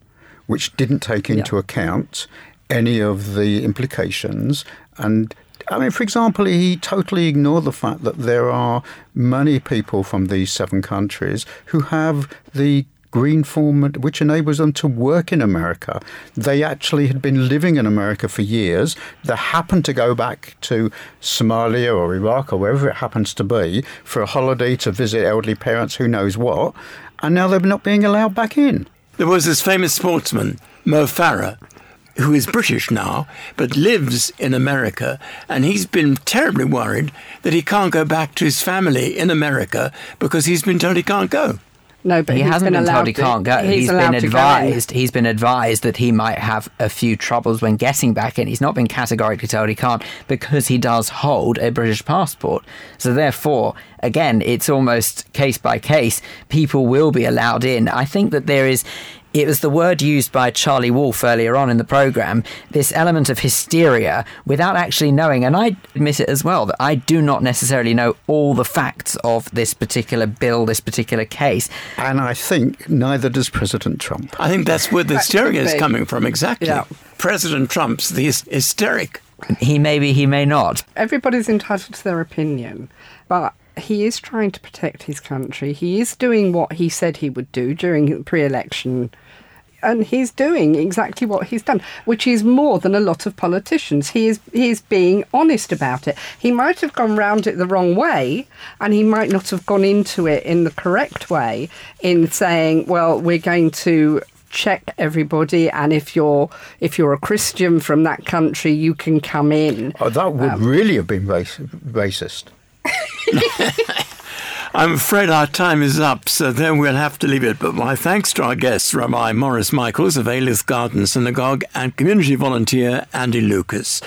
which didn't take into account any of the implications and I mean, for example, he totally ignored the fact that there are many people from these seven countries who have the green form which enables them to work in America. They actually had been living in America for years. They happened to go back to Somalia or Iraq or wherever it happens to be for a holiday to visit elderly parents, who knows what, and now they're not being allowed back in. There was this famous sportsman, Mo Farah, who is British now, but lives in America, and he's been terribly worried that he can't go back to his family in America because he's been told he can't go. No, but he he's hasn't been been, told allowed he to- can't go. he's he's allowed been advised. He's been advised that he might have a few troubles when getting back in. He's not been categorically told he can't because he does hold a British passport. So therefore, again, it's almost case by case. People will be allowed in. I think that there is. It was the word used by Charlie Wolf earlier on in the program. This element of hysteria without actually knowing, and I admit it as well that I do not necessarily know all the facts of this particular bill, this particular case. And I think neither does President Trump. I think that's where the hysteria is coming from, exactly. Yeah. President Trump's the hys- hysteric. He may be, he may not. Everybody's entitled to their opinion, but he is trying to protect his country. He is doing what he said he would do during the pre-election. And he's doing exactly what he's done, which is more than a lot of politicians. He is he is being honest about it. He might have gone round it the wrong way, and he might not have gone into it in the correct way in saying, "Well, we're going to check everybody, and if you're if you're a Christian from that country, you can come in." Oh, that would Um, really have been rac- racist. [laughs] I'm afraid our time is up, so then we'll have to leave it. But my thanks to our guests, Rabbi Morris Michaels of Alyth Garden Synagogue and community volunteer Andy Lucas.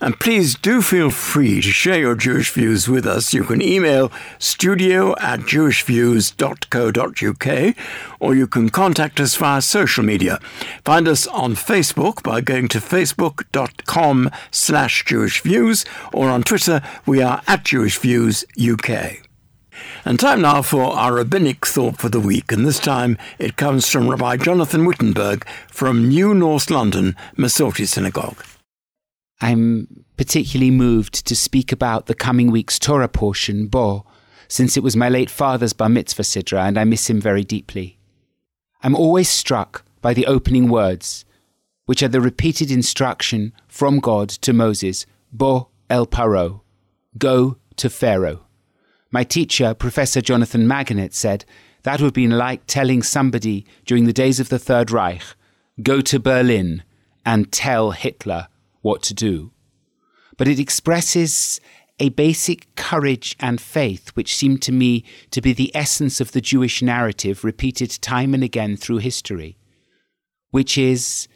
And please do feel free to share your Jewish views with us. You can email studio at jewishviews.co.uk or you can contact us via social media. Find us on Facebook by going to facebook.com slash jewishviews or on Twitter we are at jewishviewsuk. And time now for our rabbinic thought for the week, and this time it comes from Rabbi Jonathan Wittenberg from New North London, Masorti Synagogue. I'm particularly moved to speak about the coming week's Torah portion, Bo, since it was my late father's bar mitzvah sidra, and I miss him very deeply. I'm always struck by the opening words, which are the repeated instruction from God to Moses, Bo el Paro, go to Pharaoh. My teacher, Professor Jonathan Magonet, said that would be like telling somebody during the days of the Third Reich, go to Berlin and tell Hitler what to do. But it expresses a basic courage and faith which seem to me to be the essence of the Jewish narrative repeated time and again through history, which is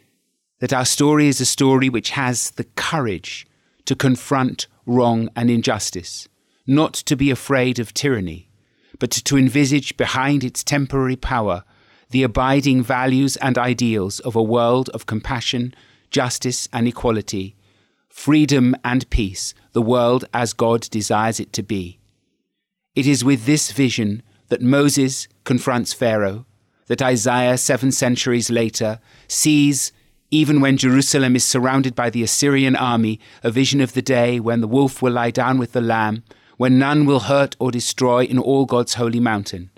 that our story is a story which has the courage to confront wrong and injustice, not to be afraid of tyranny, but to envisage behind its temporary power the abiding values and ideals of a world of compassion, justice, and equality, freedom and peace, the world as God desires it to be. It is with this vision that Moses confronts Pharaoh, that Isaiah, seven centuries later, sees, even when Jerusalem is surrounded by the Assyrian army, a vision of the day when the wolf will lie down with the lamb, when none will hurt or destroy in all God's holy mountain.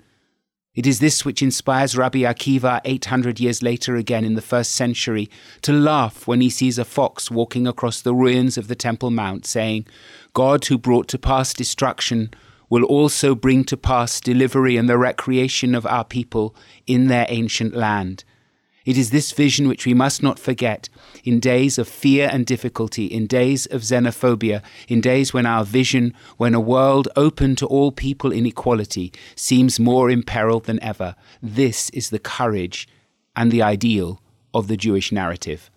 It is this which inspires Rabbi Akiva 800 years later again in the first century to laugh when he sees a fox walking across the ruins of the Temple Mount, saying, God who brought to pass destruction will also bring to pass delivery and the recreation of our people in their ancient land. It is this vision which we must not forget in days of fear and difficulty, in days of xenophobia, in days when our vision, when a world open to all people in equality, seems more in peril than ever. This is the courage and the ideal of the Jewish narrative.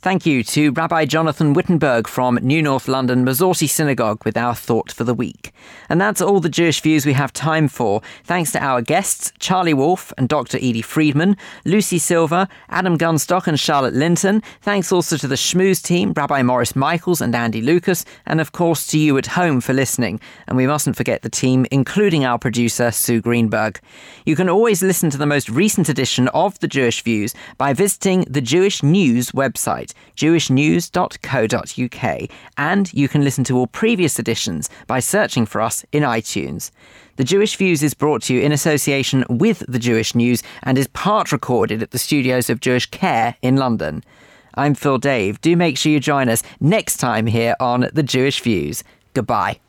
Thank you to Rabbi Jonathan Wittenberg from New North London Masorti Synagogue with our thought for the week. And that's all the Jewish views we have time for. Thanks to our guests, Charlie Wolf and Dr. Edie Friedman, Lucy Silver, Adam Gunstock and Charlotte Linton. Thanks also to the Schmooze team, Rabbi Morris Michaels and Andy Lucas, and of course to you at home for listening. And we mustn't forget the team, including our producer, Sue Greenberg. You can always listen to the most recent edition of the Jewish Views by visiting the Jewish News website jewishnews.co.uk, and you can listen to all previous editions by searching for us in iTunes. The Jewish Views is brought to you in association with the Jewish News and is part recorded at the studios of Jewish Care in London. I'm Phil Dave. Do make sure you join us next time here on The Jewish Views. Goodbye.